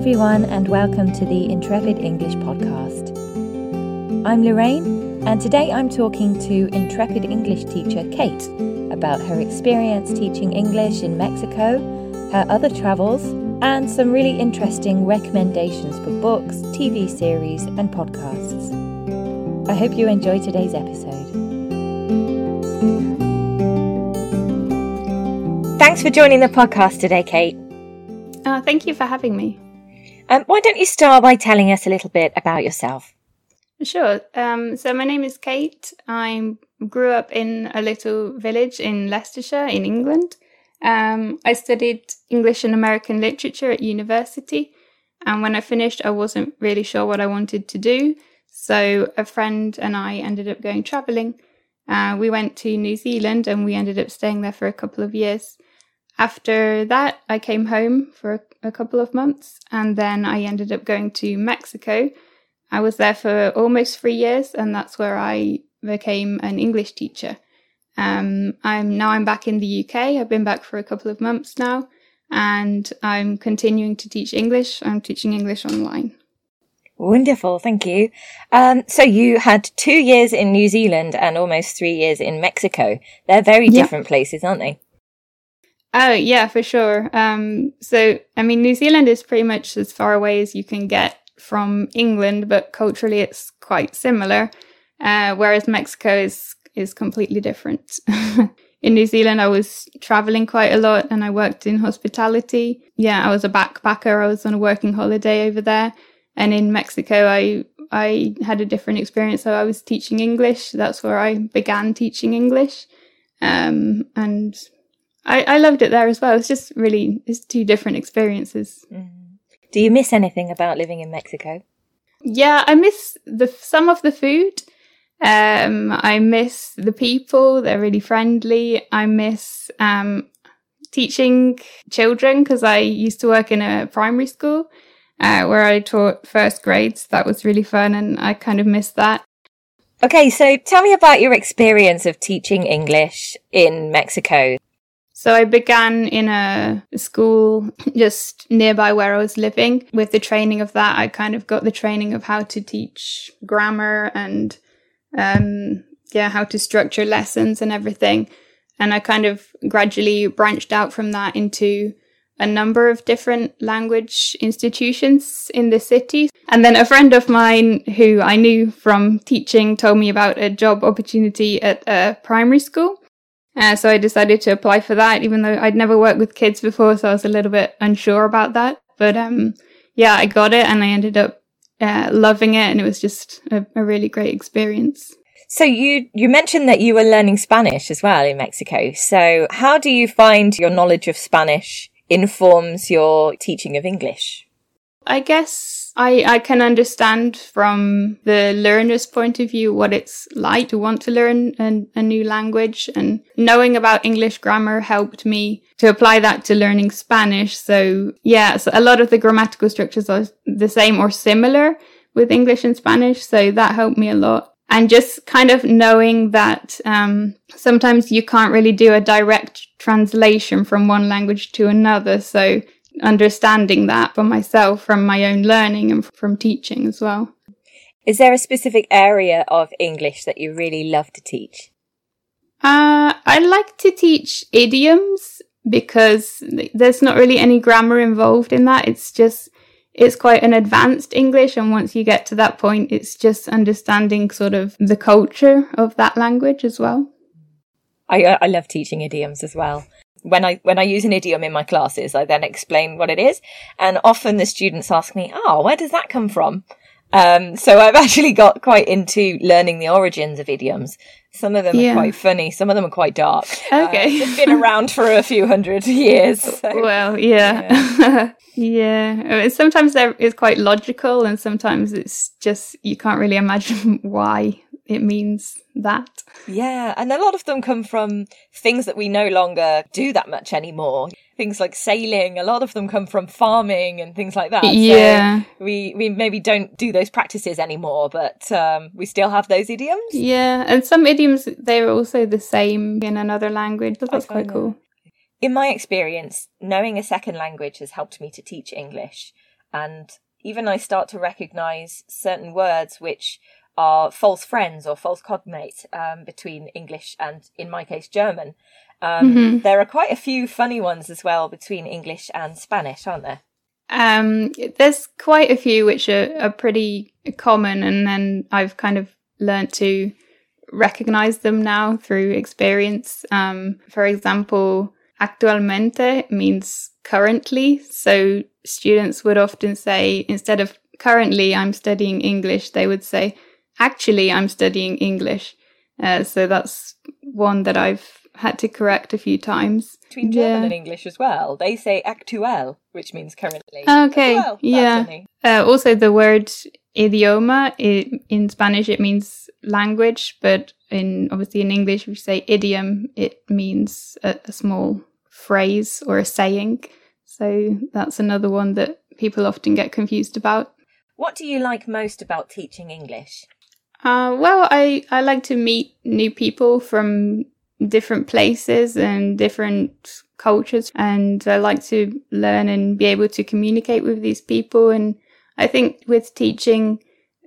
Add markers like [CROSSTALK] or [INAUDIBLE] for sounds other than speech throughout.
everyone, and welcome to the Intrepid English Podcast. I'm Lorraine, and today I'm talking to Intrepid English teacher Kate about her experience teaching English in Mexico, her other travels, and some really interesting recommendations for books, TV series, and podcasts. I hope you enjoy today's episode. Thanks for joining the podcast today, Kate. Uh, thank you for having me. Um, why don't you start by telling us a little bit about yourself? Sure. Um, so my name is Kate. I grew up in a little village in Leicestershire, in England. Um, I studied English and American literature at university, and when I finished, I wasn't really sure what I wanted to do. So a friend and I ended up going traveling. Uh, we went to New Zealand, and we ended up staying there for a couple of years. After that, I came home for a, couple of months and then I ended up going to Mexico. I was there for almost three years and that's where I became an English teacher. Um, I'm now I'm back in the UK. I've been back for a couple of months now and I'm continuing to teach English. I'm teaching English online. Wonderful, thank you. Um, so you had two years in New Zealand and almost three years in Mexico. They're very yeah. different places, aren't they? Oh yeah, for sure. Um, so I mean, New Zealand is pretty much as far away as you can get from England, but culturally it's quite similar. Uh, whereas Mexico is is completely different. [LAUGHS] in New Zealand, I was traveling quite a lot, and I worked in hospitality. Yeah, I was a backpacker. I was on a working holiday over there, and in Mexico, I I had a different experience. So I was teaching English. That's where I began teaching English. Um, and I, I loved it there as well. It's just really, it's two different experiences. Mm. Do you miss anything about living in Mexico? Yeah, I miss the some of the food. Um, I miss the people; they're really friendly. I miss um, teaching children because I used to work in a primary school uh, where I taught first grades. That was really fun, and I kind of miss that. Okay, so tell me about your experience of teaching English in Mexico. So I began in a school just nearby where I was living. With the training of that, I kind of got the training of how to teach grammar and, um, yeah, how to structure lessons and everything. And I kind of gradually branched out from that into a number of different language institutions in the city. And then a friend of mine who I knew from teaching told me about a job opportunity at a primary school. Uh, so I decided to apply for that, even though I'd never worked with kids before, so I was a little bit unsure about that. But um, yeah, I got it, and I ended up uh, loving it, and it was just a, a really great experience. So you you mentioned that you were learning Spanish as well in Mexico. So how do you find your knowledge of Spanish informs your teaching of English? I guess I, I can understand from the learner's point of view what it's like to want to learn a, a new language and knowing about English grammar helped me to apply that to learning Spanish. So yeah, so a lot of the grammatical structures are the same or similar with English and Spanish. So that helped me a lot. And just kind of knowing that um, sometimes you can't really do a direct translation from one language to another. So understanding that for myself from my own learning and from teaching as well. Is there a specific area of English that you really love to teach? Uh, I like to teach idioms because there's not really any grammar involved in that. It's just, it's quite an advanced English. And once you get to that point, it's just understanding sort of the culture of that language as well. I, I love teaching idioms as well when I when I use an idiom in my classes, I then explain what it is, and often the students ask me, "Oh, where does that come from?" Um, so I've [LAUGHS] actually got quite into learning the origins of idioms. Some of them yeah. are quite funny, some of them are quite dark. Okay, uh, they've been around for a few hundred [LAUGHS] years. So, [LAUGHS] well, yeah, yeah. yeah. Sometimes it's quite logical, and sometimes it's just you can't really imagine why it means that. Yeah, and a lot of them come from things that we no longer do that much anymore. Things like sailing, a lot of them come from farming and things like that. Yeah. So we we maybe don't do those practices anymore, but um, we still have those idioms. Yeah, and some idioms they're also the same in another language. So that's quite cool. In my experience, knowing a second language has helped me to teach English. And even I start to recognize certain words which are false friends or false cognates um, between English and, in my case, German. Um, mm-hmm. There are quite a few funny ones as well between English and Spanish, aren't there? Um, there's quite a few which are, are pretty common, and then I've kind of learned to recognize them now through experience. Um, for example, actualmente means currently. So students would often say, instead of currently I'm studying English, they would say, actually I'm studying English. Uh, so that's one that I've had to correct a few times. Between German yeah. and English as well, they say aktuell, which means currently. Okay, well. yeah. Uh, also, the word idioma it, in Spanish it means language, but in obviously in English we say idiom, it means a, a small phrase or a saying. So that's another one that people often get confused about. What do you like most about teaching English? Uh, well, I, I like to meet new people from different places and different cultures, and I like to learn and be able to communicate with these people. And I think with teaching,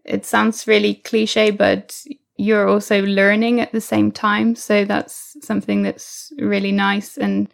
it sounds really cliche, but you're also learning at the same time. So that's something that's really nice. And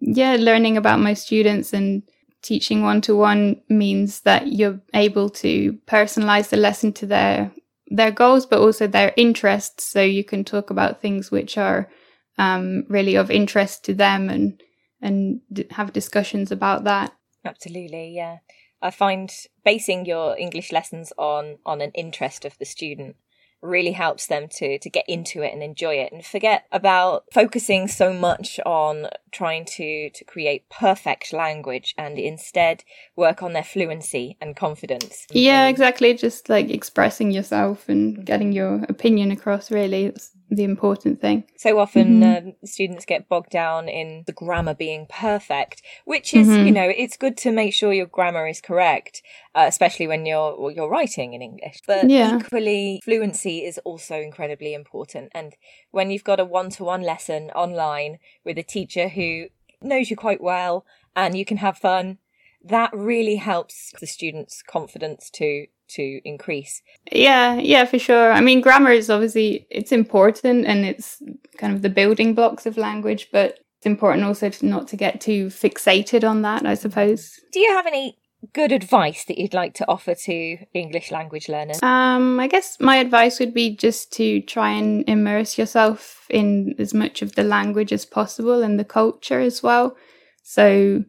yeah, learning about my students and teaching one to one means that you're able to personalize the lesson to their their goals, but also their interests. So you can talk about things which are um, really of interest to them and and have discussions about that. Absolutely, yeah. I find basing your English lessons on on an interest of the student really helps them to to get into it and enjoy it and forget about focusing so much on trying to to create perfect language and instead work on their fluency and confidence. Yeah, exactly. Just like expressing yourself and getting your opinion across really. It's the important thing. So often mm-hmm. uh, students get bogged down in the grammar being perfect, which is, mm-hmm. you know, it's good to make sure your grammar is correct, uh, especially when you're well, you're writing in English. But yeah. equally, fluency is also incredibly important. And when you've got a one-to-one lesson online with a teacher who knows you quite well and you can have fun, that really helps the students' confidence to to increase. Yeah, yeah, for sure. I mean, grammar is obviously it's important and it's kind of the building blocks of language, but it's important also to not to get too fixated on that, I suppose. Do you have any good advice that you'd like to offer to English language learners? Um, I guess my advice would be just to try and immerse yourself in as much of the language as possible and the culture as well. So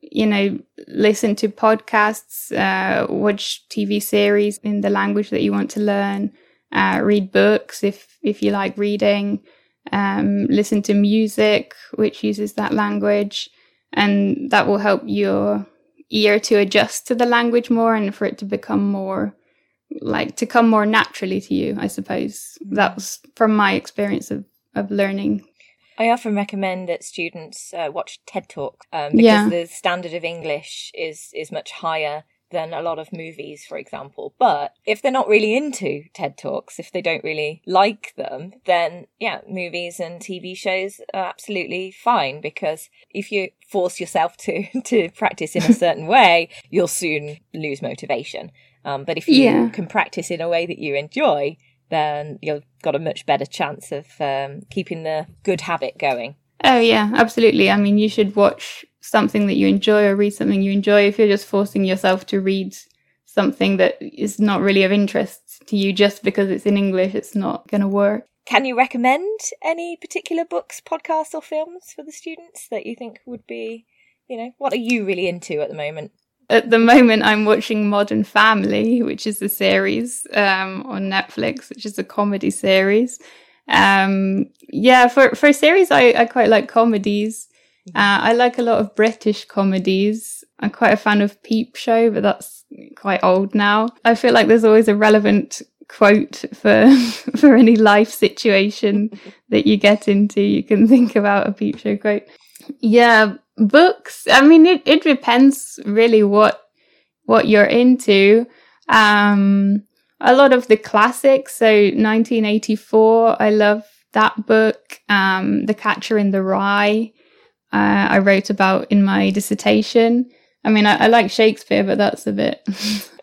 you know, listen to podcasts, uh, watch TV series in the language that you want to learn, uh, read books if if you like reading, um, listen to music which uses that language, and that will help your ear to adjust to the language more and for it to become more like to come more naturally to you. I suppose that was from my experience of of learning I often recommend that students uh, watch TED Talk um, because yeah. the standard of English is is much higher than a lot of movies, for example. But if they're not really into TED Talks, if they don't really like them, then yeah, movies and TV shows are absolutely fine because if you force yourself to [LAUGHS] to practice in a [LAUGHS] certain way, you'll soon lose motivation. Um, but if you yeah. can practice in a way that you enjoy, then you've got a much better chance of um, keeping the good habit going. Oh, yeah, absolutely. I mean, you should watch something that you enjoy or read something you enjoy. If you're just forcing yourself to read something that is not really of interest to you just because it's in English, it's not going to work. Can you recommend any particular books, podcasts, or films for the students that you think would be, you know, what are you really into at the moment? At the moment I'm watching Modern Family, which is a series um, on Netflix, which is a comedy series. Um, yeah, for for a series, I, I quite like comedies. Uh, I like a lot of British comedies. I'm quite a fan of Peep Show, but that's quite old now. I feel like there's always a relevant quote for [LAUGHS] for any life situation that you get into. You can think about a Peep Show quote. Yeah, books i mean it, it depends really what what you're into um a lot of the classics so 1984 i love that book um the catcher in the rye uh, i wrote about in my dissertation I mean, I, I like Shakespeare, but that's a bit.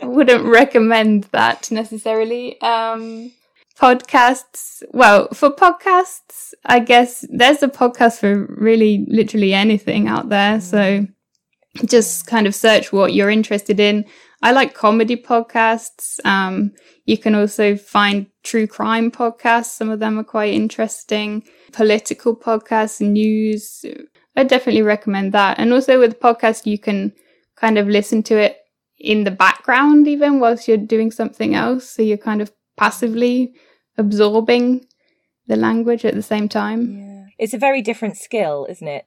I [LAUGHS] wouldn't recommend that necessarily. Um, podcasts. Well, for podcasts, I guess there's a podcast for really literally anything out there. So just kind of search what you're interested in. I like comedy podcasts. Um, you can also find true crime podcasts. Some of them are quite interesting. Political podcasts, news. I definitely recommend that. And also with podcasts, you can kind of listen to it in the background even whilst you're doing something else. So you're kind of passively absorbing the language at the same time. Yeah. It's a very different skill, isn't it?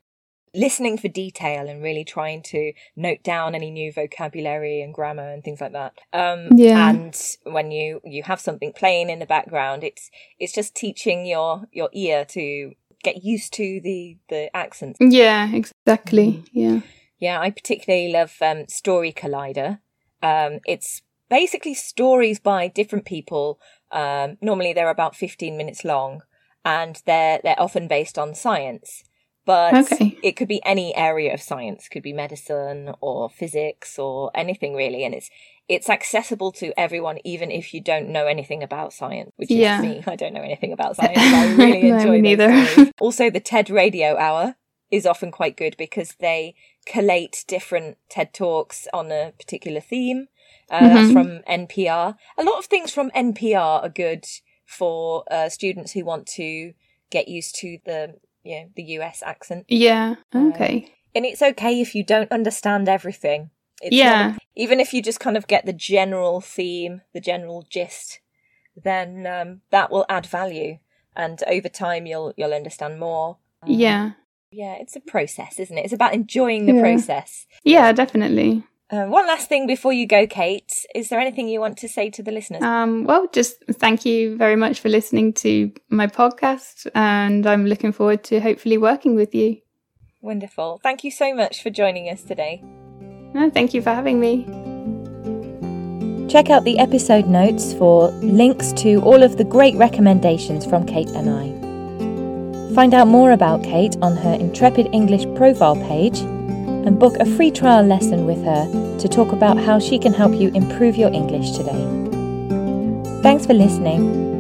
Listening for detail and really trying to note down any new vocabulary and grammar and things like that. Um, Yeah. And when you you have something playing in the background, it's it's just teaching your your ear to get used to the the accents. Yeah, exactly. Yeah. Yeah, I particularly love um, Story Collider. Um, it's basically stories by different people. Um, normally they're about 15 minutes long and they're, they're often based on science. But Okay. it could be any area of science, could be medicine or physics or anything really. And it's, it's accessible to everyone, even if you don't know anything about science, which Yeah. is me. [LAUGHS] I don't know anything about [LAUGHS] science. I really enjoy those neither. [LAUGHS] Also, the TED Radio Hour is often quite good because they collate different TED Talks on a particular theme. Uh, That's Mhm. from NPR. A lot of things from NPR are good for uh, students who want to get used to the you know, the US accent. Yeah. Okay. And it's okay if you don't understand everything. It's Yeah. not- even if you just kind of get the general theme, the general gist, then um, that will add value. And over time, you'll you'll understand more. Um, Yeah. Yeah, it's a process, isn't it? It's about enjoying the Yeah. process. Yeah, definitely. Um, one last thing before you go, Kate. Is there anything you want to say to the listeners? Um, well, just thank you very much for listening to my podcast, and I'm looking forward to hopefully working with you. Wonderful. Thank you so much for joining us today. No, thank you for having me. Check out the episode notes for links to all of the great recommendations from Kate and I. Find out more about Kate on her Intrepid English profile page and book a free trial lesson with her to talk about how she can help you improve your English today. Thanks for listening.